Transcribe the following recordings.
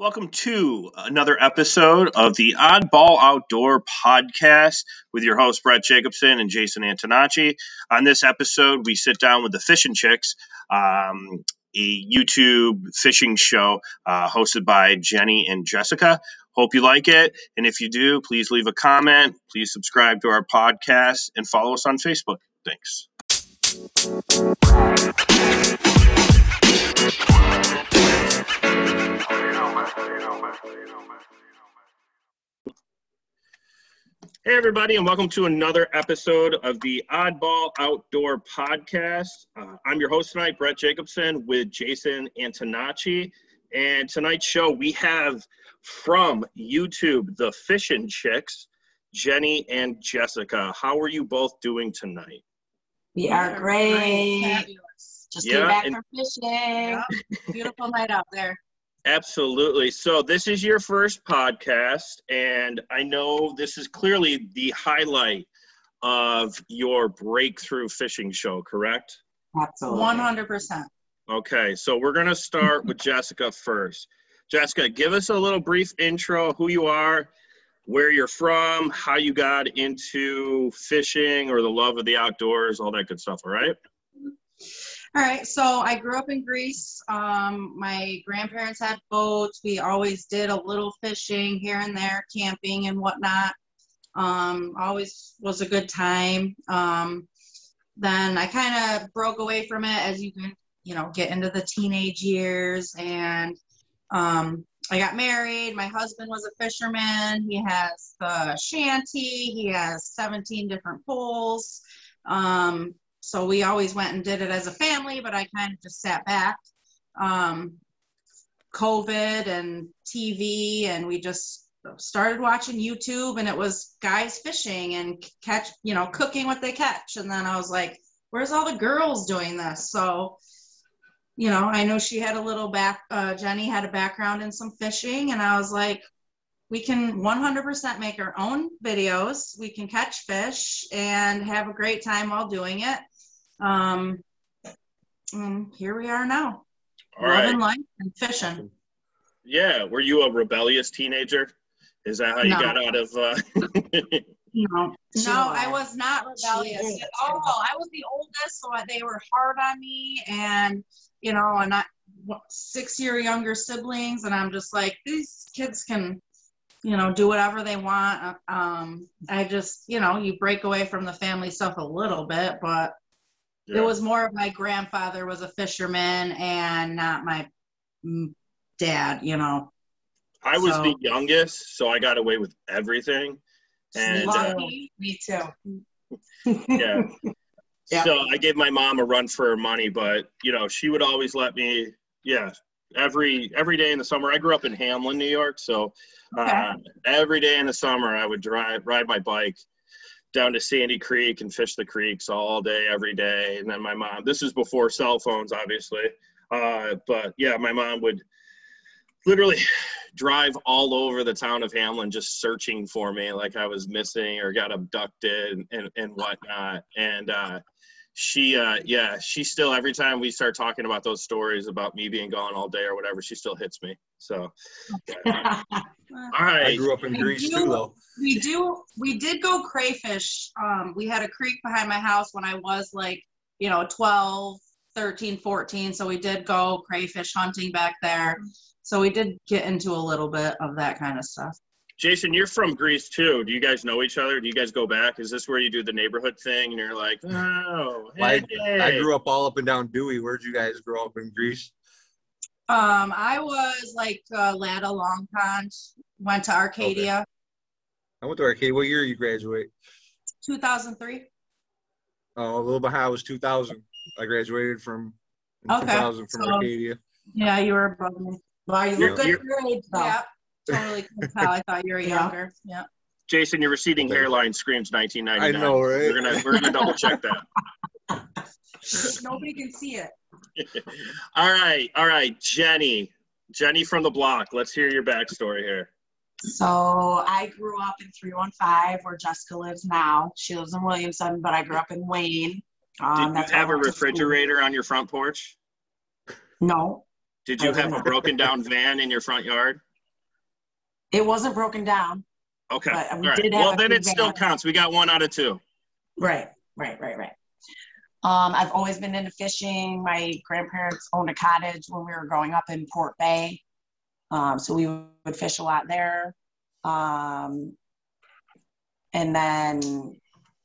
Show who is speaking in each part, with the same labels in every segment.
Speaker 1: Welcome to another episode of the Oddball Outdoor Podcast with your host, Brett Jacobson and Jason Antonacci. On this episode, we sit down with the Fishing Chicks, um, a YouTube fishing show uh, hosted by Jenny and Jessica. Hope you like it. And if you do, please leave a comment, please subscribe to our podcast, and follow us on Facebook. Thanks. Hey, everybody, and welcome to another episode of the Oddball Outdoor Podcast. Uh, I'm your host tonight, Brett Jacobson, with Jason Antonacci. And tonight's show, we have from YouTube the Fishing Chicks, Jenny and Jessica. How are you both doing tonight?
Speaker 2: We are great. Fabulous. Just
Speaker 1: Yeah,
Speaker 2: came back
Speaker 1: and-
Speaker 2: from fishing. Beautiful night out there.
Speaker 1: Absolutely. So, this is your first podcast, and I know this is clearly the highlight of your breakthrough fishing show, correct?
Speaker 2: Absolutely.
Speaker 3: One hundred percent.
Speaker 1: Okay, so we're going to start with Jessica first. Jessica, give us a little brief intro who you are, where you're from, how you got into fishing or the love of the outdoors, all that good stuff, all right?
Speaker 3: All right. So I grew up in Greece. Um, my grandparents had boats. We always did a little fishing here and there, camping and whatnot. Um, always was a good time. Um, then I kind of broke away from it as you can, you know, get into the teenage years. And um, I got married. My husband was a fisherman. He has the shanty. He has 17 different poles. Um, so we always went and did it as a family, but I kind of just sat back. Um, COVID and TV, and we just started watching YouTube, and it was guys fishing and catch, you know, cooking what they catch. And then I was like, where's all the girls doing this? So, you know, I know she had a little back, uh, Jenny had a background in some fishing, and I was like, we can 100% make our own videos. We can catch fish and have a great time while doing it. Um, and here we are now,
Speaker 1: All right.
Speaker 3: loving life and fishing.
Speaker 1: Yeah, were you a rebellious teenager? Is that how you
Speaker 3: No.
Speaker 1: got out of? Uh...
Speaker 3: No, no, I
Speaker 2: was.
Speaker 3: was not rebellious
Speaker 2: She
Speaker 3: at all. I was the oldest, so they were hard on me, and you know, and I six year younger siblings, and I'm just like these kids can, you know, do whatever they want. Um, I just, you know, you break away from the family stuff a little bit, but
Speaker 1: Yeah.
Speaker 3: it was more of my grandfather was a fisherman and not my dad, you know.
Speaker 1: I was
Speaker 3: so-
Speaker 1: the youngest, so I got away with everything. And uh,
Speaker 2: Me too.
Speaker 1: yeah.
Speaker 2: Yeah.
Speaker 1: So I gave my mom a run for her money, but you know, she would always let me, yeah, every every day in the summer. I grew up in Hamlin, New York, so uh, every day in the summer I would drive ride my bike down to Sandy Creek and fish the creeks all day, every day. And then my mom, this is before cell phones, obviously, uh, but yeah, my mom would literally drive all over the town of Hamlin just searching for me like I was missing or got abducted and, and, and whatnot. And uh, she, uh, yeah, she still, every time we start talking about those stories about me being gone all day or whatever, she still hits me. So, all
Speaker 4: I grew up in
Speaker 3: We
Speaker 4: Greece
Speaker 3: do-
Speaker 4: too, though.
Speaker 3: we do we did go crayfish um we had a creek behind my house when i was like you know 12 13 14 so we did go crayfish hunting back there so we did get into a little bit of that kind of stuff
Speaker 1: Jason, you're from Greece too. Do you guys know each other? Do you guys go back? Is this where you do the neighborhood thing and you're like, oh,
Speaker 4: I,
Speaker 1: hey,
Speaker 4: I grew up all up and down Dewey. Where'd you guys grow up in Greece?
Speaker 3: um i was like uh lada long pond went to arcadia
Speaker 4: I went to Arcadia. What year you graduate?
Speaker 3: 2003
Speaker 4: Oh, a little behind. I was 2000. I graduated from in
Speaker 3: Okay,
Speaker 4: 2000 from
Speaker 3: so-
Speaker 4: Arcadia.
Speaker 3: yeah you were above me
Speaker 2: Wow, you
Speaker 1: You're-
Speaker 2: look good
Speaker 1: you're-
Speaker 2: for your age, though.
Speaker 3: yeah totally could tell i thought you were
Speaker 2: Yeah.
Speaker 3: younger yeah
Speaker 1: Jason, your receding
Speaker 4: Okay.
Speaker 1: hairline screams 1999.
Speaker 4: I know, right?
Speaker 1: We're gonna we're gonna double check that.
Speaker 3: nobody can see it
Speaker 1: All right, all right, Jenny, Jenny from the block. Let's hear your backstory here.
Speaker 2: So I grew up in 315 where Jessica lives now. She lives in Williamson, but I grew up in Wayne. Um,
Speaker 1: Did you
Speaker 2: I
Speaker 1: have a
Speaker 2: went to school.
Speaker 1: refrigerator on your front porch?
Speaker 2: No.
Speaker 1: Did you have a broken down van in your front yard?
Speaker 2: It wasn't broken down.
Speaker 1: Okay.
Speaker 2: But we
Speaker 1: right.
Speaker 2: did have
Speaker 1: Well, then it still counts. We got one out of two.
Speaker 2: Right, right, right, right. Um, I've always been into fishing. My grandparents owned a cottage when we were growing up in Port Bay. Um, so we would fish a lot there. Um, and then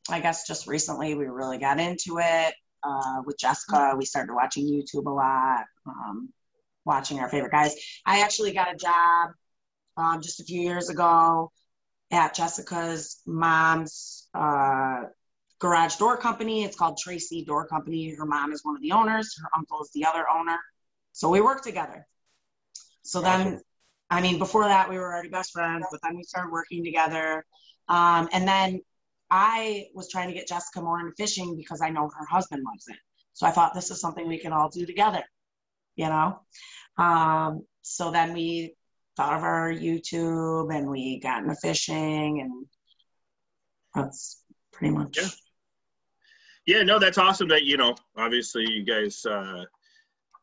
Speaker 2: I guess just recently we really got into it. Uh, with Jessica, we started watching YouTube a lot, um, watching our favorite guys. I actually got a job um, just a few years ago at Jessica's mom's uh, garage door company. It's called Tracy Door Company. Her mom is one of the owners, her uncle is the other owner. So we work together. So then, I mean, before that, we were already best friends, but then we started working together. Um, and then I was trying to get Jessica more into fishing because I know her husband loves it. So I thought this is something we can all do together, you know? Um, so then we thought of our YouTube and we got into fishing and that's pretty much
Speaker 1: Yeah. Yeah, no, that's awesome that, you know, obviously you guys, uh,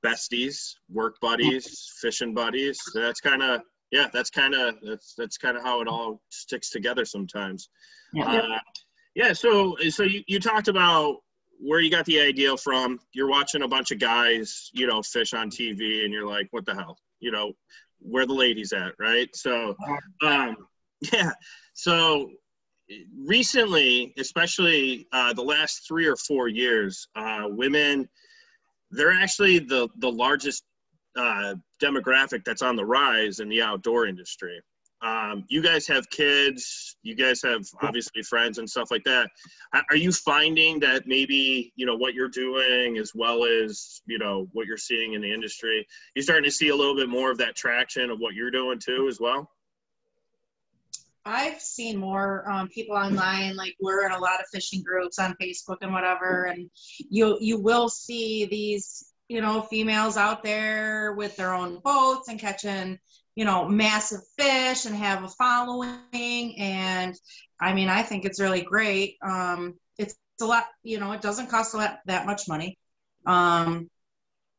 Speaker 1: besties, work buddies, fishing buddies. That's kind of, yeah, that's kind of, that's, that's kind of how it all sticks together sometimes.
Speaker 2: yeah.
Speaker 1: Uh, yeah. So, so you, you talked about where you got the idea from. You're watching a bunch of guys, you know, fish on TV and you're like, what the hell, you know, where the ladies at. Right. So, um, yeah. So recently, especially uh, the last three or four years, uh, women, they're actually the, the largest uh, demographic that's on the rise in the outdoor industry. Um, you guys have kids, you guys have obviously friends and stuff like that. Are you finding that maybe, you know, what you're doing as well as, you know, what you're seeing in the industry, you're starting to see a little bit more of that traction of what you're doing too as well?
Speaker 3: I've seen more um, people online, like we're in a lot of fishing groups on Facebook and whatever, and you you will see these you know females out there with their own boats and catching you know massive fish and have a following, and I mean I think it's really great. Um, it's a lot, you know, it doesn't cost a lot that much money. Um,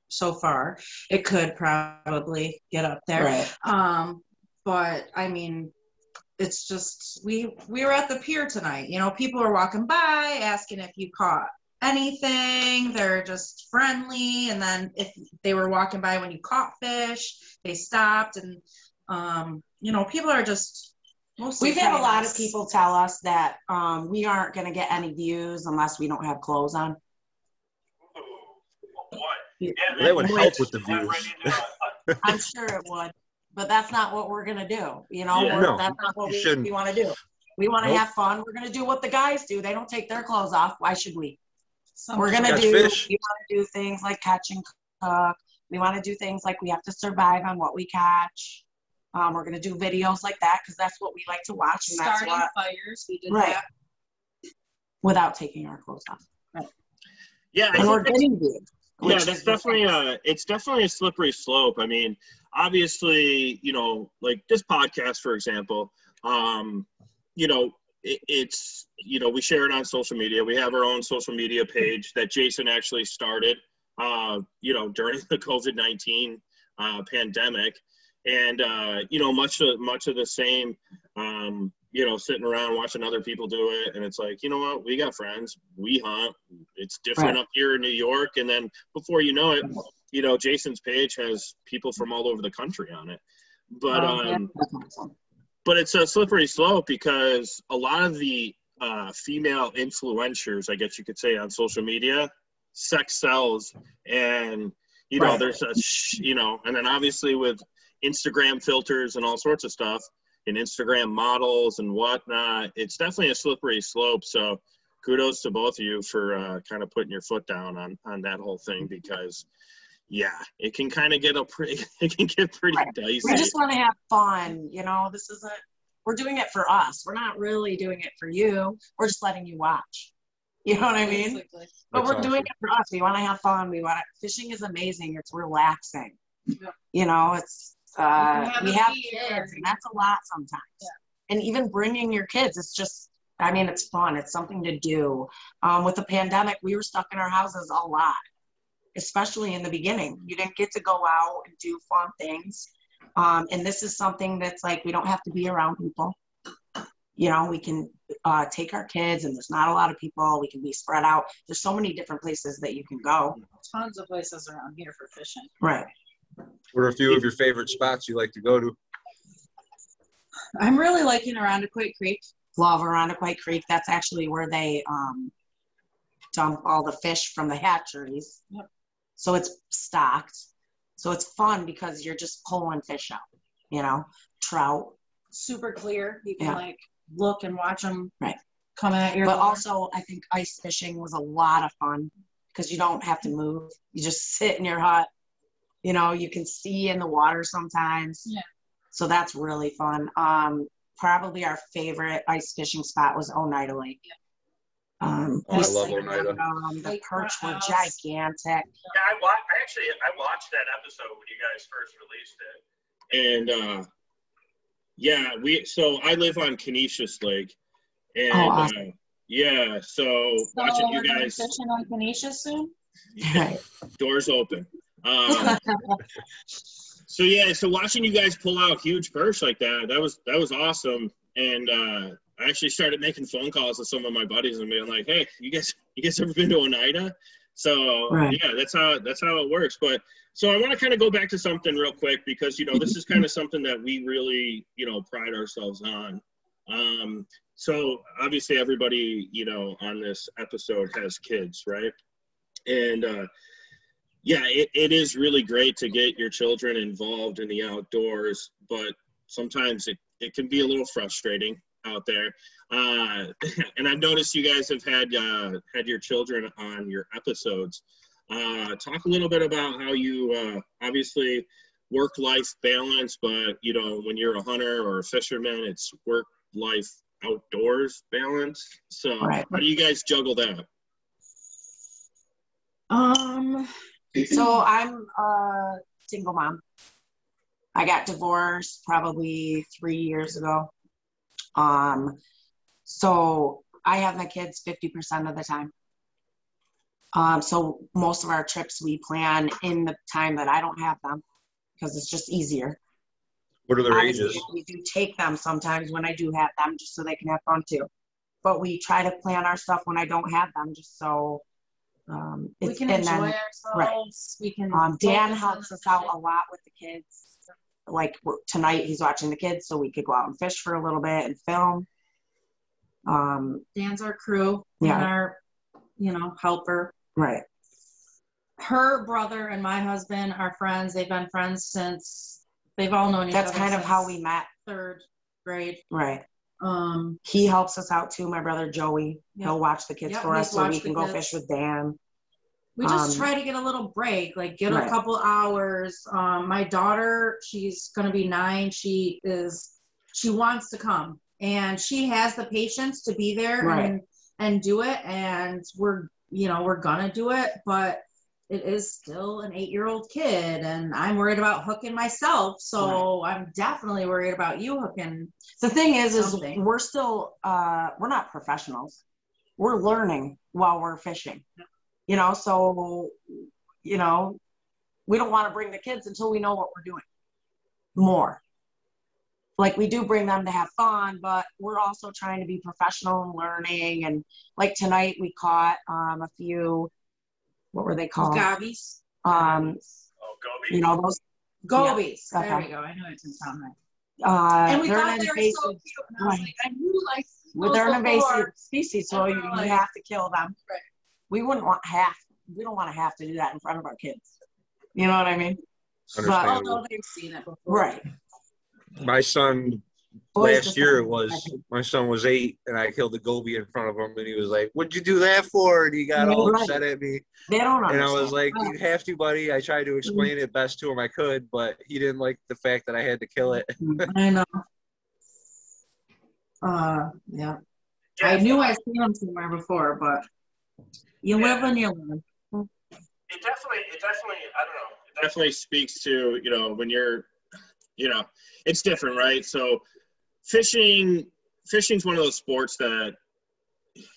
Speaker 3: so far, it could probably get up there.
Speaker 2: Right.
Speaker 3: Um, but I mean, it's just we we were at the pier tonight. You know, people are walking by asking if you caught anything. They're just friendly, and then if they were walking by when you caught fish, they stopped, and um, you know, people are just. Mostly
Speaker 2: We've had a lot of people tell us that um, we aren't going to get any views unless we don't have clothes on.
Speaker 4: That would help with the views.
Speaker 2: I'm sure it would, but that's not what we're gonna do. You know,
Speaker 1: Yeah.
Speaker 2: We're-
Speaker 4: No,
Speaker 2: that's not what we, we want to do. We want to
Speaker 4: Nope.
Speaker 2: have fun. We're gonna do what the guys do. They don't take their clothes off. Why should we?
Speaker 3: Some-
Speaker 2: We're gonna do.
Speaker 4: fish.
Speaker 2: We want to do things like catch and cook. We want to do things like we have to survive on what we catch. Um, we're gonna do videos like that because that's what we like to watch, and that's
Speaker 3: starting
Speaker 2: what
Speaker 3: fires. We did
Speaker 2: Right.
Speaker 3: that.
Speaker 2: without taking our clothes off.
Speaker 1: Yeah,
Speaker 2: And we're
Speaker 1: think that's-
Speaker 2: getting views.
Speaker 1: yeah, that's definitely a it's definitely a slippery slope. I mean, obviously, you know, like this podcast, for example, um, you know, it, it's you know we share it on social media. We have our own social media page that Jason actually started, uh, you know, during the COVID nineteen uh, pandemic, and uh, you know, much of much of the same. Um, you know, sitting around watching other people do it, and it's like, you know what? We got friends. We hunt. It's different
Speaker 2: Right.
Speaker 1: up here in New York, and then before you know it, you know, Jason's page has people from all over the country on it. But um. But it's a slippery slope because a lot of the uh, female influencers, I guess you could say, on social media, sex sells, and you know,
Speaker 2: Right.
Speaker 1: there's a sh- you know, and then obviously with Instagram filters and all sorts of stuff, and Instagram models and whatnot, it's definitely a slippery slope. So kudos to both of you for uh, kind of putting your foot down on on that whole thing because. Yeah, it can kind of get a pretty. It can get pretty
Speaker 2: Right.
Speaker 1: dicey.
Speaker 2: we just want to have fun you know? This isn't we're doing it for us. We're not really doing it for you. We're just letting you watch. You know what i mean?
Speaker 3: Basically.
Speaker 2: but
Speaker 4: That's
Speaker 2: we're doing it for us. We want to have fun. We want to fishing is amazing. It's relaxing.
Speaker 3: Yeah.
Speaker 2: you know it's uh
Speaker 3: have
Speaker 2: we have kids and that's a lot sometimes. And even bringing your kids it's just i mean it's fun. It's something to do. Um, with the pandemic we were stuck in our houses a lot especially in the beginning you didn't get to go out and do fun things Um, and this is something that's like we don't have to be around people. You know, we can uh, take our kids, and there's not a lot of people. We can be spread out. There's so many different places that you can go.
Speaker 3: Tons of places around here for fishing.
Speaker 2: Right.
Speaker 4: What are a few of your favorite spots you like to go to?
Speaker 3: I'm really liking Irondequoit Creek.
Speaker 2: Love Irondequoit Creek. That's actually where they um, dump all the fish from the hatcheries.
Speaker 3: Yep.
Speaker 2: So it's stocked. So it's fun because you're just pulling fish out. You know, trout.
Speaker 3: Super clear. You can
Speaker 2: Yeah.
Speaker 3: like look and watch them
Speaker 2: Right.
Speaker 3: come at your
Speaker 2: But
Speaker 3: door.
Speaker 2: also, I think ice fishing was a lot of fun because you don't have to move. You just sit in your hut. You know, you can see in the water sometimes.
Speaker 3: Yeah.
Speaker 2: So that's really fun. Um, probably our favorite ice fishing spot was Oneida Lake. Um,
Speaker 4: Oh, I love
Speaker 2: stayed
Speaker 4: Oneida.
Speaker 2: Um, the
Speaker 3: Lake
Speaker 2: perch were gigantic.
Speaker 1: Yeah, I wa- I actually I watched that episode when you guys first released it, and uh, yeah, we so I live on Conesus Lake, and
Speaker 2: Oh, awesome.
Speaker 1: uh, yeah, so,
Speaker 3: So
Speaker 1: watching you guys
Speaker 3: fishing on Conesus soon.
Speaker 2: Right.
Speaker 1: doors open. Um, so yeah, so watching you guys pull out huge perch like that, that was that was awesome. And uh, I actually started making phone calls to some of my buddies and being like, "Hey, you guys, you guys ever been to Oneida?" So
Speaker 2: Right.
Speaker 1: yeah, that's how that's how it works. But so I want to kind of go back to something real quick because you know this is kind of something that we really you know pride ourselves on. Um, so obviously everybody you know on this episode has kids, right? And uh, yeah, it, it is really great to get your children involved in the outdoors, but sometimes it, it can be a little frustrating out there. Uh, and I've noticed you guys have had uh, had your children on your episodes. Uh, talk a little bit about how you uh, obviously work life balance, but you know when you're a hunter or a fisherman, it's work life outdoors balance. So
Speaker 2: Right.
Speaker 1: how do you guys juggle that?
Speaker 3: Um,
Speaker 2: So I'm a single mom. I got divorced probably three years ago. Um, so I have my kids 50% of the time. Um, so most of our trips we plan in the time that I don't have them because it's just easier.
Speaker 4: What are their
Speaker 2: Obviously,
Speaker 4: ages?
Speaker 2: We do take them sometimes when I do have them just so they can have fun too. But we try to plan our stuff when I don't have them just so um,
Speaker 3: we
Speaker 2: it's-
Speaker 3: can
Speaker 2: and
Speaker 3: enjoy
Speaker 2: then-
Speaker 3: ourselves. We can.
Speaker 2: um, Dan helps us out a lot with the kids. Like tonight, he's watching the kids, so we could go out and fish for a little bit and film. Um,
Speaker 3: Dan's our crew
Speaker 2: Yeah.
Speaker 3: and our, you know, helper.
Speaker 2: right,
Speaker 3: Her brother and my husband are friends. They've been friends since they've all known each other.
Speaker 2: that's
Speaker 3: other.
Speaker 2: kind of how we met.
Speaker 3: third grade.
Speaker 2: Right,
Speaker 3: Um,
Speaker 2: he helps us out too. My brother Joey,
Speaker 3: Yep.
Speaker 2: he'll watch the kids
Speaker 3: Yep,
Speaker 2: for us, so we can
Speaker 3: the
Speaker 2: go
Speaker 3: kids.
Speaker 2: fish with Dan.
Speaker 3: We just
Speaker 2: Um,
Speaker 3: try to get a little break, like get
Speaker 2: Right.
Speaker 3: a couple hours. Um, my daughter, she's gonna be nine. She is, she wants to come, and she has the patience to be there
Speaker 2: Right.
Speaker 3: and and do it. And we're, you know, we're gonna do it, but it is still an eight-year-old kid, and I'm worried about hooking myself. So I'm definitely worried about you hooking.
Speaker 2: The thing is, is we're still uh, we're not professionals. We're learning while we're fishing. You know, so you know, we don't want to bring the kids until we know what we're doing more. Like we do bring them to have fun, but we're also trying to be professional and learning. And like tonight, we caught um, a few. What were they called?
Speaker 3: Gobbies.
Speaker 2: Um,
Speaker 1: Oh, goby.
Speaker 2: you know those.
Speaker 3: Gobies.
Speaker 2: Yeah.
Speaker 3: There
Speaker 2: Okay.
Speaker 3: we go. I knew it didn't sound right.
Speaker 2: Uh,
Speaker 3: and we thought they were
Speaker 2: invasive.
Speaker 3: so cute. And I was
Speaker 2: Right.
Speaker 3: like, I knew like
Speaker 2: well, they're an invasive species, so
Speaker 3: And
Speaker 2: you, you have to kill them.
Speaker 3: Right.
Speaker 2: We wouldn't want half. We don't want to have to do that in front of our kids. You know what I mean? But,
Speaker 3: Although they've seen it before.
Speaker 2: right.
Speaker 4: My son
Speaker 2: Boys
Speaker 4: last year it was my son was eight and I killed a goby in front of him and he was like, "What'd you do that for?" And he got all
Speaker 2: Right.
Speaker 4: upset at me
Speaker 2: They don't
Speaker 4: and
Speaker 2: understand.
Speaker 4: I was like. "You have to, buddy." I tried to explain it best to him I could, but he didn't like the fact that I had to kill it.
Speaker 3: I know. Uh, yeah. I knew I'd seen him somewhere before, but you
Speaker 1: Yeah.
Speaker 3: live and you learn.
Speaker 1: it definitely it definitely i don't know it definitely speaks to you know when you're you know it's different right so fishing fishing's one of those sports that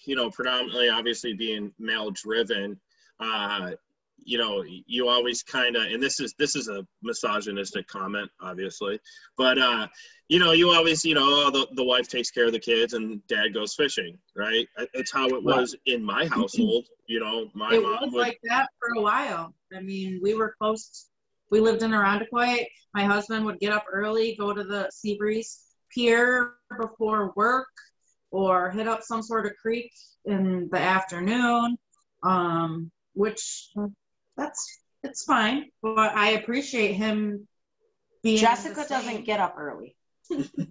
Speaker 1: you know predominantly obviously being male driven uh you know, you always kind of, and this is this is a misogynistic comment, obviously, but uh, you know, you always, you know, oh, the the wife takes care of the kids and dad goes fishing, right? It's how it was in my household. You know, my
Speaker 3: it
Speaker 1: mom
Speaker 3: was
Speaker 1: would.
Speaker 3: like that for a while. I mean, we were close. We lived in Irondequoit. My husband would get up early, go to the Seabreeze Pier before work, or hit up some sort of creek in the afternoon. Um, which that's it's fine, but I appreciate him being.
Speaker 2: Jessica doesn't get up early.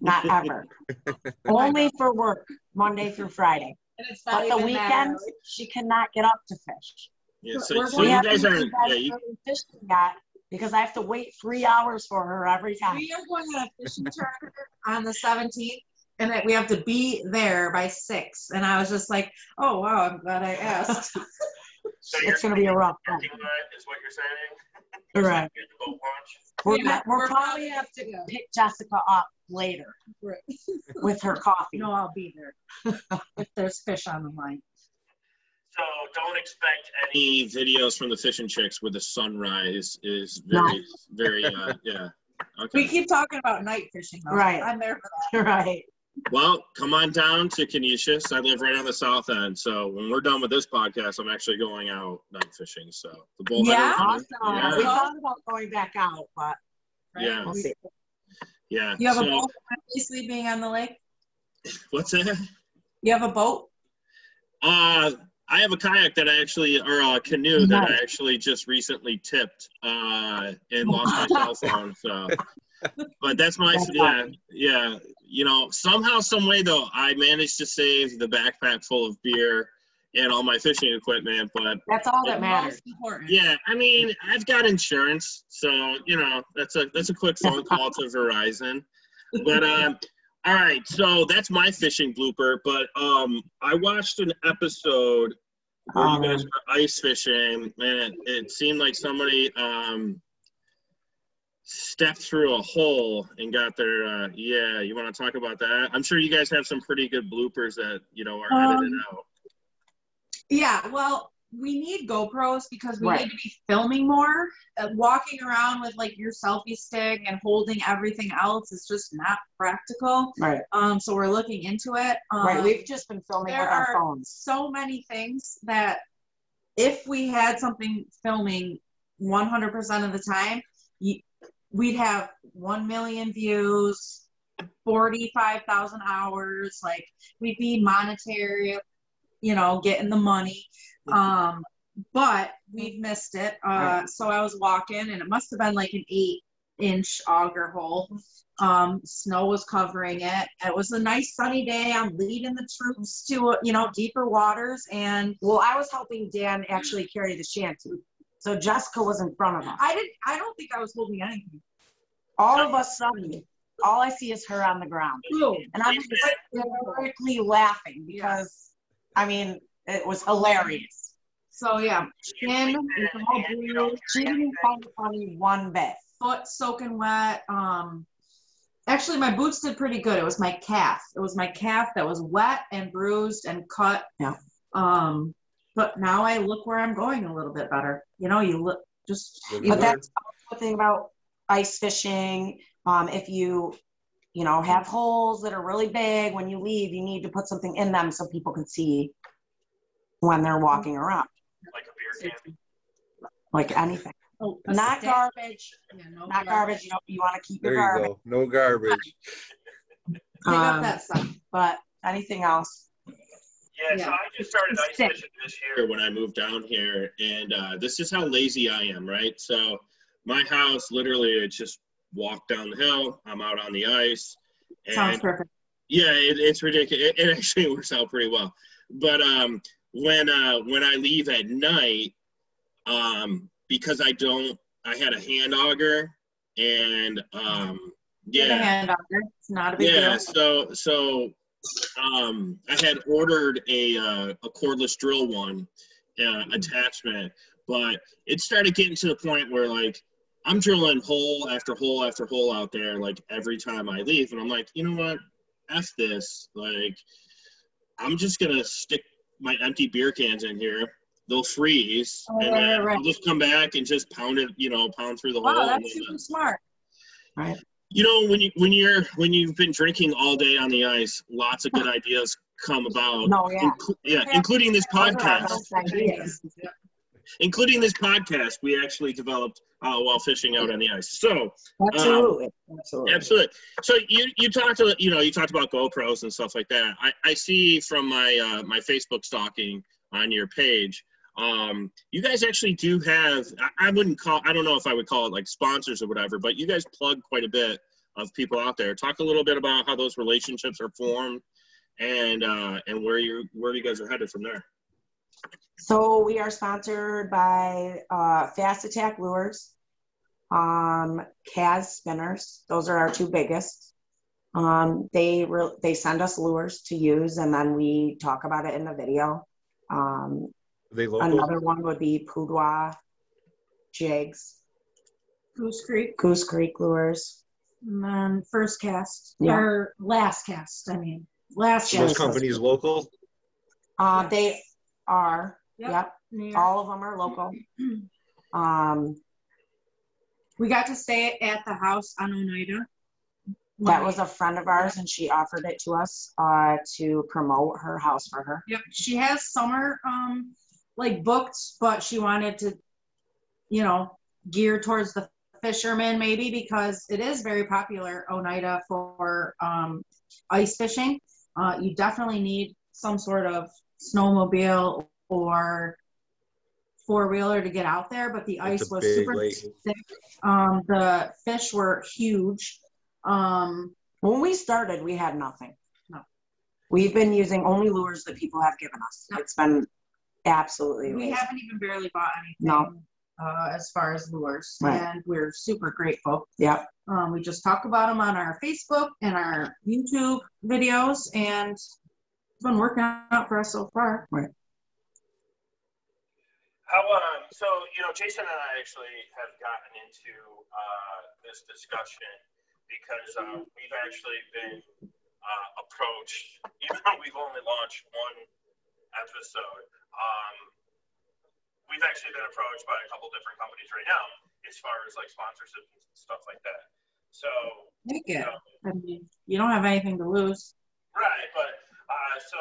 Speaker 2: Not ever. Only for work, Monday through Friday.
Speaker 3: And it's not
Speaker 2: But the
Speaker 3: even that
Speaker 2: weekends, she cannot get up to fish.
Speaker 1: Yeah, so, so you guys are,
Speaker 2: even
Speaker 1: yeah, you,
Speaker 2: fishing yet because I have to wait three hours for her every time.
Speaker 3: We are going on a fishing tournament on the 17th, and that we have to be there by six. And I was just like, oh wow, I'm glad I asked.
Speaker 1: so
Speaker 2: It's gonna be a rough one.
Speaker 1: is what you're saying?
Speaker 2: Correct.
Speaker 1: Get the boat launch?
Speaker 2: We're,
Speaker 3: Yeah,
Speaker 2: we're
Speaker 3: we're
Speaker 2: probably
Speaker 3: probably
Speaker 2: have to
Speaker 3: yeah.
Speaker 2: pick Jessica up later
Speaker 3: Right.
Speaker 2: with her coffee.
Speaker 3: no, I'll be there if there's fish on the line.
Speaker 1: So don't expect any videos from the fishing chicks with the sunrise is very, very, uh, yeah.
Speaker 3: We keep talking about night fishing. Though.
Speaker 2: Right.
Speaker 3: I'm there for
Speaker 2: right.
Speaker 1: Well, come on down to Conesus. I live right on the south end. So when we're done with this podcast, I'm actually going out night fishing. So the bullhead.
Speaker 3: Yeah?
Speaker 2: Awesome.
Speaker 1: Yeah.
Speaker 2: We thought about going back out, but
Speaker 3: that.
Speaker 1: Yeah.
Speaker 2: we'll.
Speaker 1: Yeah.
Speaker 3: You have a boat being on the lake?
Speaker 1: what's that?
Speaker 3: You have a boat?
Speaker 1: Uh, I have a kayak that I actually, or a canoe that I actually just recently tipped uh, and lost my cell phone. So, but that's my, yeah, yeah. You know, somehow, some way though, I managed to save the backpack full of beer and all my fishing equipment. But
Speaker 2: That's all that matters.
Speaker 1: Yeah, I mean, I've got insurance, so you know, that's a that's a quick phone call to Verizon. But um, all right, so that's my fishing blooper. But um, I watched an episode where you guys
Speaker 2: Um,
Speaker 1: were ice fishing, and it, it seemed like somebody um stepped through a hole and got their uh yeah you want to talk about that i'm sure you guys have some pretty good bloopers that you know are edited
Speaker 3: Um,
Speaker 1: out
Speaker 3: Yeah, well, we need GoPros because we
Speaker 2: Right.
Speaker 3: need to be filming more. Uh, walking around with like your selfie stick and holding everything else is just not practical.
Speaker 2: Right.
Speaker 3: Um, so we're looking into it. Um,
Speaker 2: Right. We've just been filming with our
Speaker 3: are
Speaker 2: phones.
Speaker 3: so many things that if we had something filming 100% of the time, you, we'd have 1 million views, 45,000 hours. Like, we'd be monetary, you know, getting the money. Um, but we've missed it. Uh, so I was walking, and it must have been like an eight inch auger hole. Um, snow was covering it. It was a nice sunny day. I'm leading the troops to, you know, deeper waters. And
Speaker 2: Well, I was helping Dan actually carry the shanty. So Jessica was in front of us.
Speaker 3: I didn't, I don't think I was holding anything.
Speaker 2: All of us suddenly, all I see is her on the ground. And I'm just hysterically laughing because, I mean, it was hilarious.
Speaker 3: So yeah, skin is all bruised,
Speaker 2: She didn't find it funny one bit.
Speaker 3: foot soaking wet. Um, actually, my boots did pretty good. It was my calf. It was my calf that was wet and bruised and cut.
Speaker 2: Yeah.
Speaker 3: Um, but now I look where I'm going a little bit better. You know, you look just. You
Speaker 2: But that's the thing about ice fishing. Um, if you, you know, have holes that are really big, when you leave, you need to put something in them so people can see when they're walking around,
Speaker 1: like a beer can
Speaker 2: like anything.
Speaker 3: oh,
Speaker 2: Not
Speaker 3: stick.
Speaker 2: garbage,
Speaker 3: Yeah, no
Speaker 2: not garbage. You, know, you want to keep your
Speaker 4: There you go. No garbage.
Speaker 3: Pick up
Speaker 2: Um,
Speaker 3: that stuff.
Speaker 2: but anything else.
Speaker 1: Yeah, so I just started ice fishing this year when I moved down here, and uh, this is how lazy I am, right? So my house, literally, I just walk down the hill. I'm out on the ice,
Speaker 3: Sounds perfect.
Speaker 1: yeah, it, it's ridiculous. It, it actually works out pretty well. But um, when uh, when I leave at night, um, because I don't, I had a hand auger, and um, yeah,
Speaker 3: hand there. It's not a big
Speaker 1: yeah,
Speaker 3: deal.
Speaker 1: so so um, I had ordered a uh, a cordless drill one uh, attachment, but it started getting to the point where like I'm drilling hole after hole after hole out there like every time I leave, and I'm like, you know what, f this, like I'm just gonna stick my empty beer cans in here they'll freeze,
Speaker 3: Oh,
Speaker 1: and
Speaker 3: right,
Speaker 1: then
Speaker 3: right, right.
Speaker 1: I'll just come back and just pound it, you know, pound through the hole.
Speaker 3: Wow, that's super smart.
Speaker 2: Right.
Speaker 1: You know, when you when you're when you've been drinking all day on the ice, lots of good ideas come about.
Speaker 2: No, yeah.
Speaker 1: Inclu- yeah, including this
Speaker 2: Those are our
Speaker 1: podcast. Including this podcast, we actually developed uh, while fishing out on the ice. So
Speaker 2: Absolutely. Absolutely.
Speaker 1: Absolutely. So you you talked to you know you talked about GoPros and stuff like that. I, I see from my uh, my Facebook stalking on your page, um, you guys actually do have. I, I wouldn't call. I don't know if I would call it like sponsors or whatever, but you guys plug quite a bit of people out there. Talk a little bit about how those relationships are formed, and uh, and where you where you guys are headed from there.
Speaker 2: So we are sponsored by uh, Fast Attack Lures, um, Kaz Spinners. Those are our two biggest. Um, they re- they send us lures to use, and then we talk about it in the video. Um,
Speaker 4: they local.
Speaker 2: another one would be Poudwa Jigs,
Speaker 3: Goose Creek,
Speaker 2: Goose Creek Lures.
Speaker 3: and then first cast,
Speaker 2: Yeah.
Speaker 3: or last cast, I mean, last
Speaker 2: Yeah.
Speaker 4: Those
Speaker 3: cast.
Speaker 4: companies local.
Speaker 2: Uh, they are.
Speaker 3: Yep.
Speaker 2: Yep.
Speaker 3: New York.
Speaker 2: All of them are local. Um,
Speaker 3: We got to stay at the house on Oneida.
Speaker 2: that was a friend of ours, and she offered it to us uh, to promote her house for her.
Speaker 3: Yep, she has summer um like booked, but she wanted to, you know, gear towards the fishermen maybe because it is very popular Oneida for um ice fishing. Uh, you definitely need some sort of snowmobile or four wheeler to get out there, but the
Speaker 4: It's
Speaker 3: ice was super
Speaker 4: lake.
Speaker 3: thick. Um, the fish were huge. Um,
Speaker 2: When we started, we had nothing.
Speaker 3: No.
Speaker 2: We've been using only lures that people have given us. It's been absolutely
Speaker 3: we
Speaker 2: amazing.
Speaker 3: haven't even barely bought anything
Speaker 2: No.
Speaker 3: uh, as far as lures,
Speaker 2: Right.
Speaker 3: and we're super grateful.
Speaker 2: Yep.
Speaker 3: Um, we just talk about them on our Facebook and our YouTube videos, and it's been working out for us so far. Right.
Speaker 1: How um so you know Jason and I actually have gotten into uh, this discussion because uh, we've actually been uh, approached even though we've only launched one episode um, we've actually been approached by a couple different companies right now as far as like sponsorships and stuff like that so
Speaker 3: Take
Speaker 1: you know,
Speaker 3: I mean, you don't have anything to lose.
Speaker 1: Right, but uh, so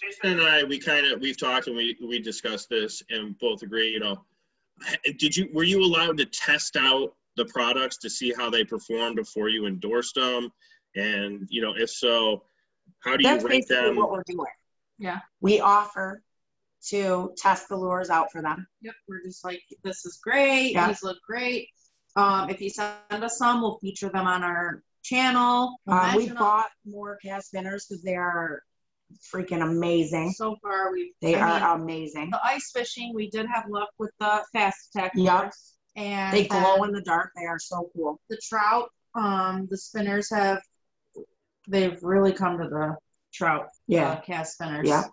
Speaker 1: Jason and I, we kind of we've talked and we we discussed this and both agree. You know, did you were you allowed to test out the products to see how they performed before you endorsed them? And you know, if so, how do you
Speaker 2: That's
Speaker 1: rate
Speaker 2: basically
Speaker 1: them?
Speaker 2: what we're doing.
Speaker 3: Yeah.
Speaker 2: We offer to test the lures out for them.
Speaker 3: Yep, we're just like, this is great.
Speaker 2: Yeah.
Speaker 3: These look great. Um, if you send us some, we'll feature them on our channel.
Speaker 2: Um, we bought more cast spinners because they are freaking amazing.
Speaker 3: So far, we've
Speaker 2: They
Speaker 3: I mean,
Speaker 2: are amazing.
Speaker 3: the ice fishing. We did have luck with the fast tech.
Speaker 2: Yep.
Speaker 3: And
Speaker 2: They glow in the dark. They are so cool.
Speaker 3: the trout, um, the spinners have, they've really come to the trout
Speaker 2: Yeah.
Speaker 3: uh, cast spinners.
Speaker 2: Yeah.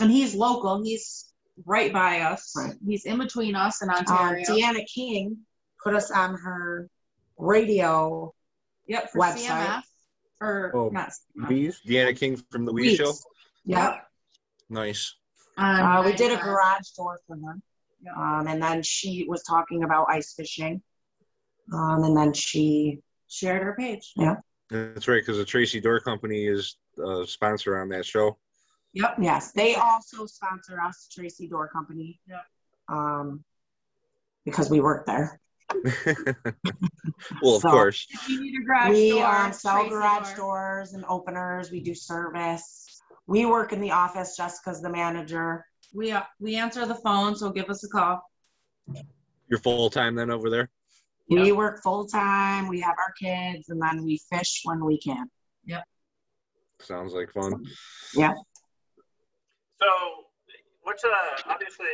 Speaker 3: And he's local. He's right by us.
Speaker 2: Right.
Speaker 3: He's in between us and
Speaker 2: Um,
Speaker 3: Ontario.
Speaker 2: Deanna King put us on her radio
Speaker 3: yep, for
Speaker 2: website.
Speaker 3: CMF. Or
Speaker 4: Oh,
Speaker 3: not CMF.
Speaker 4: Bees. Deanna King from the Wee Show.
Speaker 2: Yep.
Speaker 4: Nice.
Speaker 3: On
Speaker 2: Uh, we did a garage door for her.
Speaker 3: Yeah.
Speaker 2: Um, and then she was talking about ice fishing. Um, and then she,
Speaker 3: Shared our page. Yeah.
Speaker 4: That's right, because the Tracy Door Company is a sponsor on that show.
Speaker 3: Yep.
Speaker 2: yes, they also sponsor us, Tracy Door Company.
Speaker 3: Yep.
Speaker 2: Um, because we work there.
Speaker 4: well, of
Speaker 2: So-
Speaker 4: course.
Speaker 3: If you need a garage
Speaker 2: we
Speaker 3: door,
Speaker 2: um, sell
Speaker 3: Tracy
Speaker 2: garage
Speaker 3: door.
Speaker 2: doors and openers. We do service. We work in the office. Jessica's the manager.
Speaker 3: We uh, we answer the phone, so give us a call.
Speaker 4: You're full time then over there.
Speaker 2: We work full time. We have our kids, and then we fish when we can. Yep.
Speaker 4: Sounds like fun.
Speaker 1: So, what's uh obviously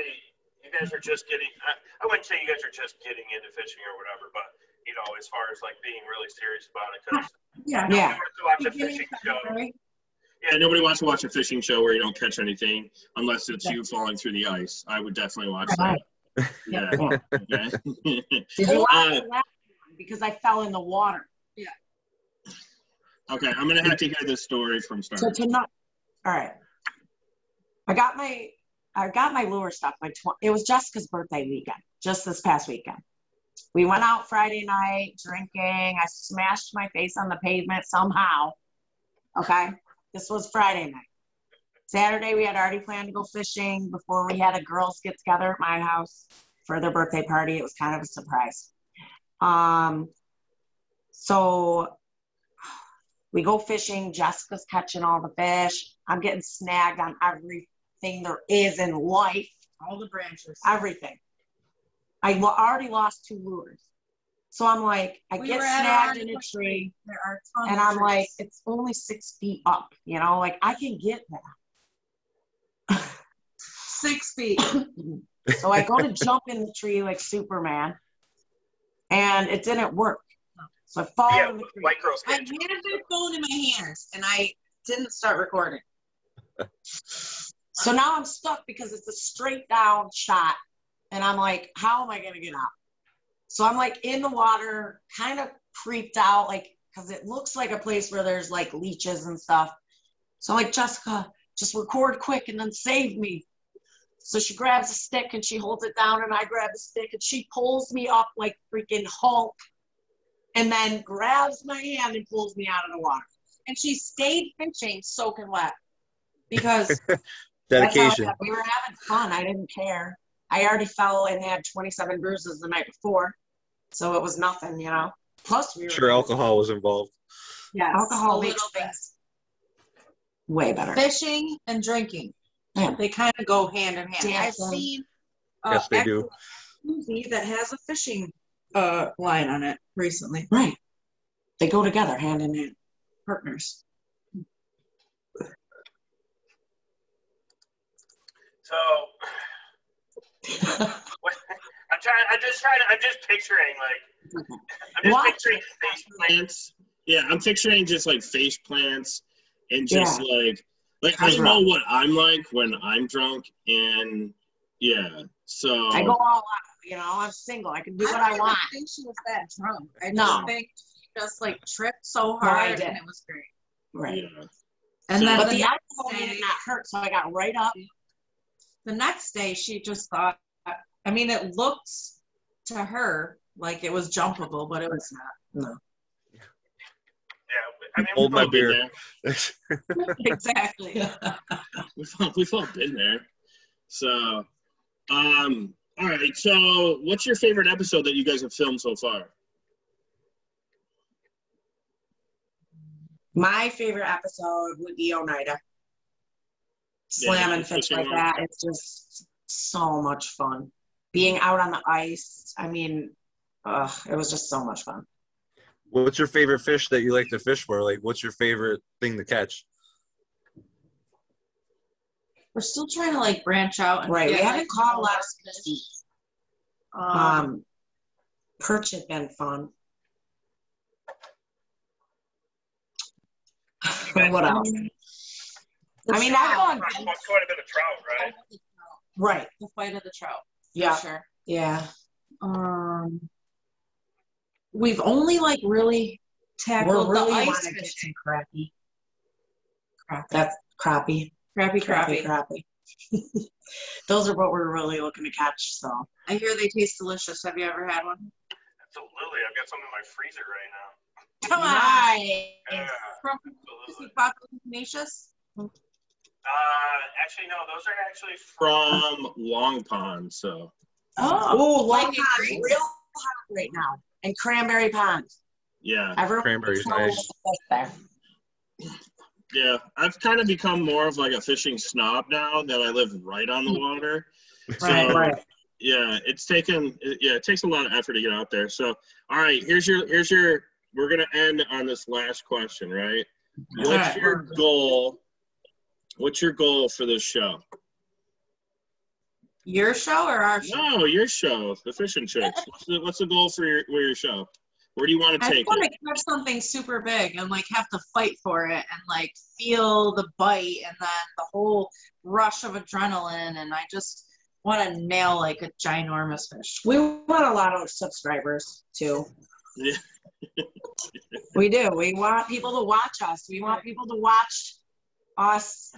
Speaker 1: you guys are just getting. I, I wouldn't say you guys are just getting into fishing or whatever, but you know, as far as like being really serious about it, because
Speaker 3: Yeah.
Speaker 2: Yeah.
Speaker 1: to watch a fishing show. Yeah, nobody wants to watch a fishing show where you don't catch anything unless it's you falling through the ice. I would definitely watch that. Yeah. Okay.
Speaker 2: Did you watch
Speaker 1: Uh,
Speaker 2: the last one? Because I fell in the water. Yeah.
Speaker 1: Okay, I'm gonna have to hear this story from start.
Speaker 2: So
Speaker 1: start.
Speaker 2: tonight, all right. I got my I got my lure stuff. My tw- it was Jessica's birthday weekend, just this past weekend. We went out Friday night drinking. I smashed my face on the pavement somehow. Okay, this was Friday night. Saturday, we had already planned to go fishing before we had a girls get together at my house for their birthday party. It was kind of a surprise. Um, so we go fishing. Jessica's catching all the fish. I'm getting snagged on everything there is in life,
Speaker 3: All the branches.
Speaker 2: everything. I already lost two lures. So I'm like, I
Speaker 3: We
Speaker 2: get snagged in a tree,
Speaker 3: There are tons
Speaker 2: and I'm like, it's only six feet up, you know, like I can get there.
Speaker 3: six feet.
Speaker 2: So I go to jump in the tree like Superman, and it didn't work. So I fall
Speaker 1: Yeah,
Speaker 2: in the tree.
Speaker 1: white girls
Speaker 3: I
Speaker 1: can't.
Speaker 3: had my phone in my hands and I didn't start recording.
Speaker 2: So now I'm stuck because it's a straight down shot. And I'm like, how am I going to get out? So I'm like in the water, kind of creeped out, like, because it looks like a place where there's like leeches and stuff. So I'm like, Jessica, just record quick and then save me. So she grabs a stick and she holds it down, and I grab the stick and she pulls me up like freaking Hulk and then grabs my hand and pulls me out of the water.
Speaker 3: And she stayed fishing soaking wet because
Speaker 4: Dedication.
Speaker 2: we were having fun. I didn't care. I already fell and had 27 bruises the night before. So it was nothing, you know. Plus, we were
Speaker 4: Sure, alcohol was involved.
Speaker 2: Yeah, alcohol makes
Speaker 3: little bit.
Speaker 2: things way better.
Speaker 3: fishing and drinking.
Speaker 2: Yeah.
Speaker 3: They kind of go hand in hand. I've seen uh,
Speaker 4: Yes, they do.
Speaker 3: a movie that has a fishing uh, line on it recently.
Speaker 2: Right. They go together hand in hand.
Speaker 3: Partners.
Speaker 1: So I'm trying. I'm just trying. I'm just picturing like. I'm just
Speaker 2: What?
Speaker 1: picturing face plants. Yeah, I'm picturing just like face plants and just like like I know what I'm like when I'm drunk and yeah. So
Speaker 2: I go all out. You know, I'm single. I can do what I
Speaker 3: don't think she was that drunk. I
Speaker 2: No.
Speaker 3: just think she just like tripped so
Speaker 2: No, I
Speaker 3: hard
Speaker 2: did.
Speaker 3: and it was great.
Speaker 2: Right.
Speaker 1: yeah.
Speaker 3: And
Speaker 1: So-
Speaker 3: then
Speaker 2: But
Speaker 3: the,
Speaker 2: the
Speaker 3: next
Speaker 2: alcohol made
Speaker 3: day,
Speaker 2: it not hurt, so I got right up.
Speaker 3: The next day she just thought I mean it looked to her like it was jumpable, but it was not.
Speaker 1: No yeah, I mean,
Speaker 4: Hold
Speaker 1: we've
Speaker 4: my
Speaker 1: all been
Speaker 4: beer.
Speaker 1: there.
Speaker 3: exactly.
Speaker 1: We've all, we've all been there. So, um, all right. So, what's your favorite episode that you guys have filmed so far?
Speaker 2: My favorite episode would be Oneida. Slamming
Speaker 1: the
Speaker 2: fish like
Speaker 1: one.
Speaker 2: that. It's just so much fun. Being out on the ice. I mean, ugh, it was just so much fun.
Speaker 4: What's your favorite fish that you like to fish for? Like, what's your favorite thing to catch?
Speaker 3: We're still trying to like branch out. And
Speaker 2: Right. We
Speaker 3: get,
Speaker 2: haven't
Speaker 3: like,
Speaker 2: caught a lot of
Speaker 3: fish.
Speaker 2: species.
Speaker 3: Um,
Speaker 2: Um, perch had been fun. what else?
Speaker 3: The
Speaker 2: I mean,
Speaker 3: trout.
Speaker 2: I've gone
Speaker 1: quite a bit of trout, right?
Speaker 2: right.
Speaker 3: The fight of the trout. for
Speaker 2: Yeah.
Speaker 3: Sure.
Speaker 2: Yeah.
Speaker 3: Um, we've only like really tackled
Speaker 2: We're really
Speaker 3: the ice
Speaker 2: want
Speaker 3: fishing.
Speaker 2: some crappie.
Speaker 3: Crappie.
Speaker 2: That's crappie.
Speaker 3: Crappy,
Speaker 2: Crappie,
Speaker 3: crappy.
Speaker 2: crappie. Those are what we're really looking to catch. So
Speaker 3: I hear they taste delicious. Have you ever had one?
Speaker 1: Absolutely. I've got some in my freezer right now.
Speaker 3: Come on.
Speaker 2: Nice.
Speaker 1: Yeah,
Speaker 3: From
Speaker 1: absolutely.
Speaker 3: Tenacious?
Speaker 1: Uh, actually, no. Those are actually from Long Pond. So,
Speaker 2: Oh,
Speaker 3: like
Speaker 2: Long
Speaker 3: in
Speaker 2: Pond's real hot right now. And Cranberry Pond.
Speaker 1: yeah,
Speaker 2: Everyone
Speaker 4: Cranberry's nice.
Speaker 2: there.
Speaker 1: yeah. I've kind of become more of like a fishing snob now that I live right on the water.
Speaker 2: Right,
Speaker 1: So,
Speaker 2: right.
Speaker 1: yeah it's taken yeah it takes a lot of effort to get out there so all right here's your here's your we're gonna end on this last question right what's your goal what's your goal for this show
Speaker 3: Your show or our show?
Speaker 1: no your show the fishing chicks what's the, what's the goal for your for your show where do you want to
Speaker 3: I
Speaker 1: take
Speaker 3: want
Speaker 1: it I want
Speaker 3: to catch something super big and like have to fight for it and like feel the bite and then the whole rush of adrenaline and I just want to nail like a ginormous fish.
Speaker 2: We want a lot of subscribers too.
Speaker 1: Yeah.
Speaker 2: we do. We want people to watch us. We want people to watch us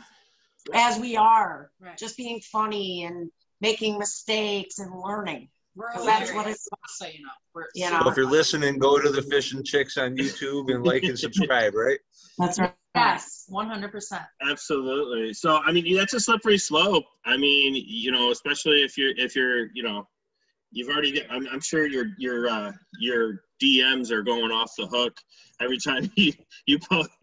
Speaker 2: as we are,
Speaker 3: Right.
Speaker 2: just being funny and making mistakes and learning. That's what
Speaker 3: hilarious,
Speaker 2: it's,
Speaker 3: so you know. We're
Speaker 2: You
Speaker 4: So
Speaker 2: know.
Speaker 4: if you're listening, go to the Fish and Chicks on YouTube and like and subscribe, right?
Speaker 2: that's right.
Speaker 3: Yes, one hundred percent.
Speaker 1: Absolutely. So I mean, that's a slippery slope. I mean, you know, especially if you're if you're you know, you've already. Get, I'm, I'm sure your your uh, your DMs are going off the hook every time you you post.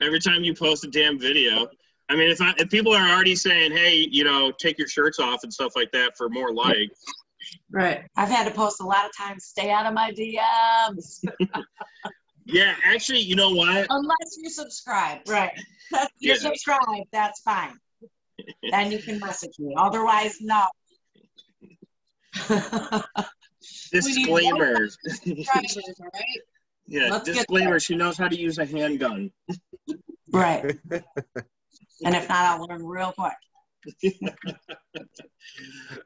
Speaker 1: every time you post a damn video. I mean, if I, if people are already saying, hey, you know, take your shirts off and stuff like that for more likes,
Speaker 3: Right.
Speaker 2: I've had to post a lot of times, stay out of my DMs.
Speaker 1: yeah, actually, you know what?
Speaker 3: Unless you subscribe.
Speaker 2: Right. If you're
Speaker 1: Yeah.
Speaker 2: subscribed, that's fine. Then you can message me. Otherwise, no.
Speaker 1: Disclaimer.
Speaker 3: Subscribers, all right?
Speaker 1: Yeah,
Speaker 3: Let's
Speaker 1: disclaimer. She knows how to use a handgun.
Speaker 2: right. And if not, I'll learn real quick.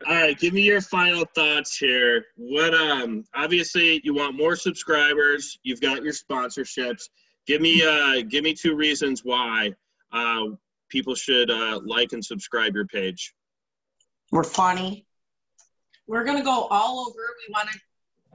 Speaker 1: All right, give me your final thoughts here. What um obviously you want more subscribers, you've got your sponsorships. Give me uh give me two reasons why uh people should uh like and subscribe your page.
Speaker 2: We're funny.
Speaker 3: We're gonna go all over. We wanna,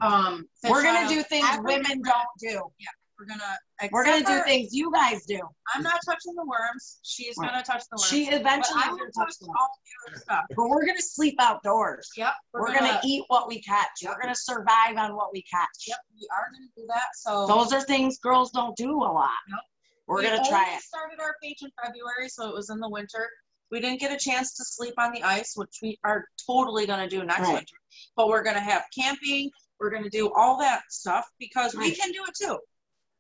Speaker 3: um.
Speaker 2: We're gonna do things women don't do.
Speaker 3: Yeah, We're gonna.
Speaker 2: We're gonna do
Speaker 3: for-
Speaker 2: things you guys do.
Speaker 3: I'm not touching the worms. She's
Speaker 2: Right.
Speaker 3: gonna touch the worms.
Speaker 2: She eventually will
Speaker 3: gonna
Speaker 2: touch them.
Speaker 3: all the other stuff.
Speaker 2: But we're gonna sleep outdoors.
Speaker 3: Yep.
Speaker 2: We're, gonna, eat what we catch. We're gonna survive on what we catch.
Speaker 3: Yep, we are gonna do that, so.
Speaker 2: Those are things girls don't do a lot.
Speaker 3: Nope.
Speaker 2: We're
Speaker 3: We
Speaker 2: gonna try it.
Speaker 3: We started our page in February, so it was in the winter. We didn't get a chance to sleep on the ice, which we are totally gonna do next
Speaker 2: Right.
Speaker 3: winter. But we're gonna have camping, we're gonna do all that stuff because we can do it too.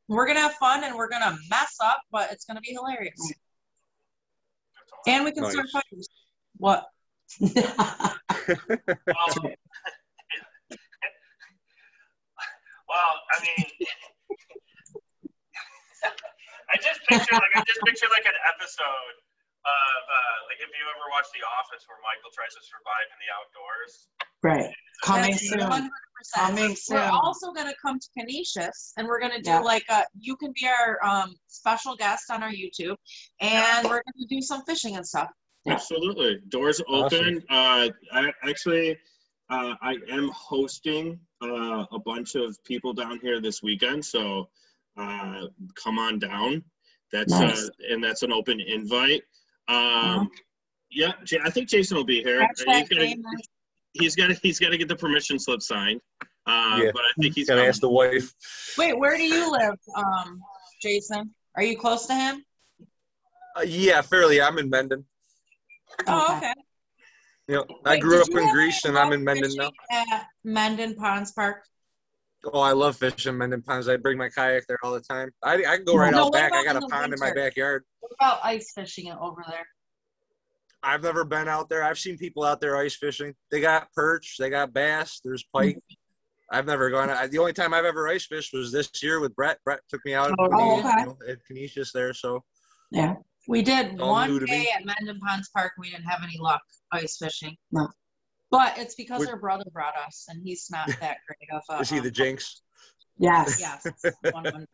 Speaker 3: We're gonna have fun and we're gonna mess up, but it's gonna be hilarious. And we can start
Speaker 4: Nice.
Speaker 3: fires. What?
Speaker 1: Well, well I mean I just picture like I just picture like an episode of uh, like if you ever watch The Office where Michael tries to survive in the outdoors.
Speaker 2: Right. Coming
Speaker 3: That's
Speaker 2: soon.
Speaker 3: 100%.
Speaker 2: Coming soon.
Speaker 3: We're also gonna come to Conesus and we're gonna do
Speaker 2: Yeah.
Speaker 3: like a, you can be our um, special guest on our YouTube and we're gonna do some fishing and stuff.
Speaker 2: Yeah.
Speaker 1: Absolutely. Doors open. Uh, I actually, uh, I am hosting uh, a bunch of people down here this weekend, so uh, come on down. That's
Speaker 2: Nice.
Speaker 1: uh, and that's an open invite. Um, Yeah, I think Jason will be here.
Speaker 3: Catch
Speaker 1: He's gonna,
Speaker 3: game.
Speaker 1: He's got to he's got to get the permission slip signed. Uh,
Speaker 4: Yeah.
Speaker 1: But I think he's
Speaker 4: Gotta ask the wife.
Speaker 3: Wait, where do you live, um, Jason? Are you close to him?
Speaker 4: Uh, yeah, fairly. I'm in Mendon.
Speaker 3: Oh,
Speaker 2: Okay.
Speaker 3: okay.
Speaker 4: You know, I grew up in
Speaker 3: ever
Speaker 4: Greece and I'm in Mendon now.
Speaker 3: fishing At Mendon Ponds Park.
Speaker 4: Oh, I love fishing Mendon Ponds. I bring my kayak there all the time. I, I can go right
Speaker 3: No,
Speaker 4: out back. I got a
Speaker 3: the
Speaker 4: pond in my backyard.
Speaker 3: What about ice fishing over there?
Speaker 4: I've never been out there. I've seen people out there ice fishing. They got perch, they got bass, there's pike. I've never gone. I, the only time I've ever ice fished was this year with Brett. Brett took me out
Speaker 2: Oh,
Speaker 4: you
Speaker 3: okay.
Speaker 4: know, at Conesus there. So
Speaker 2: Yeah.
Speaker 3: We did
Speaker 4: All
Speaker 3: one day at Mendon Ponds Park. We didn't have any luck ice fishing.
Speaker 2: No.
Speaker 3: But it's because
Speaker 4: Would-
Speaker 3: our brother brought us, and he's not that great of a.
Speaker 4: is he the
Speaker 3: um,
Speaker 4: jinx?
Speaker 2: Yes.
Speaker 3: Yes, 100.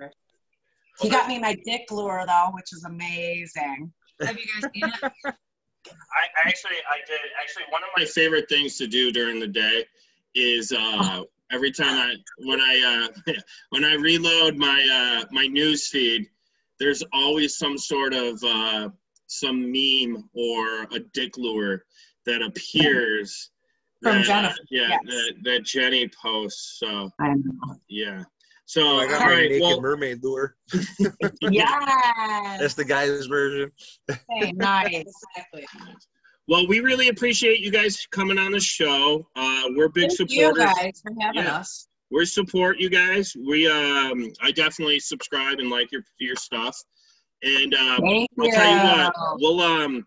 Speaker 2: He got me my dick lure though, which is amazing.
Speaker 3: Have you guys seen it?
Speaker 1: I, I actually I did actually one of my favorite things to do during the day is uh, every time I when I uh, when I reload my uh, my news feed, there's always some sort of uh, some meme or a dick lure that appears
Speaker 3: From
Speaker 1: that,
Speaker 3: Jennifer,
Speaker 1: yeah,
Speaker 3: yes.
Speaker 1: that, that Jenny posts. So yeah. So
Speaker 4: I got
Speaker 1: all
Speaker 4: my
Speaker 1: right,
Speaker 4: naked
Speaker 1: well,
Speaker 4: mermaid lure.
Speaker 2: yeah,
Speaker 4: That's the guy's version.
Speaker 2: Okay, nice.
Speaker 3: Exactly.
Speaker 1: well, we really appreciate you guys coming on the show. Uh, we're big
Speaker 3: Thank you
Speaker 1: supporters.
Speaker 3: guys for having
Speaker 1: Yeah.
Speaker 3: us.
Speaker 1: we support you guys. We um I definitely subscribe and like your your stuff. And um
Speaker 2: Thank
Speaker 1: I'll
Speaker 2: you.
Speaker 1: tell you what, we'll um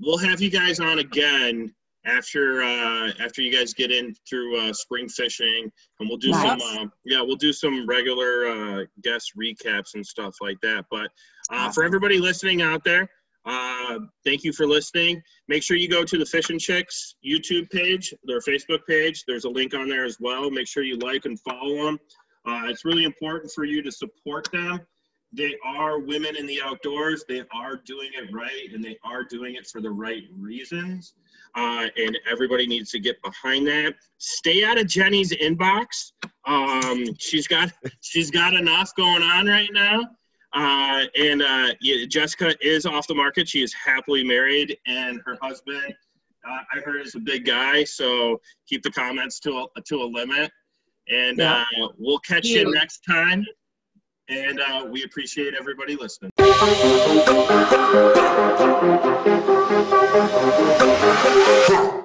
Speaker 1: we'll have you guys on again after uh after you guys get in through uh spring fishing and we'll do
Speaker 2: Nice.
Speaker 1: some uh, yeah, we'll do some regular uh guest recaps and stuff like that. But uh for everybody listening out there, uh thank you for listening. Make sure you go to the Fishing Chicks YouTube page, their Facebook page. There's a link on there as well. Make sure you like and follow them. Uh, it's really important for you to support them they are women in the outdoors. They are doing it right, and they are doing it for the right reasons. Uh, and everybody needs to get behind that. Stay out of Jenny's inbox. Um, she's got she's got enough going on right now. Uh, and uh, yeah, Jessica is off the market. She is happily married, and her husband, uh, I heard, is a big guy. So keep the comments to a, to a limit. And
Speaker 2: Yeah.
Speaker 1: uh, we'll catch you
Speaker 2: You.
Speaker 1: next time. And uh, we appreciate everybody listening. Wow.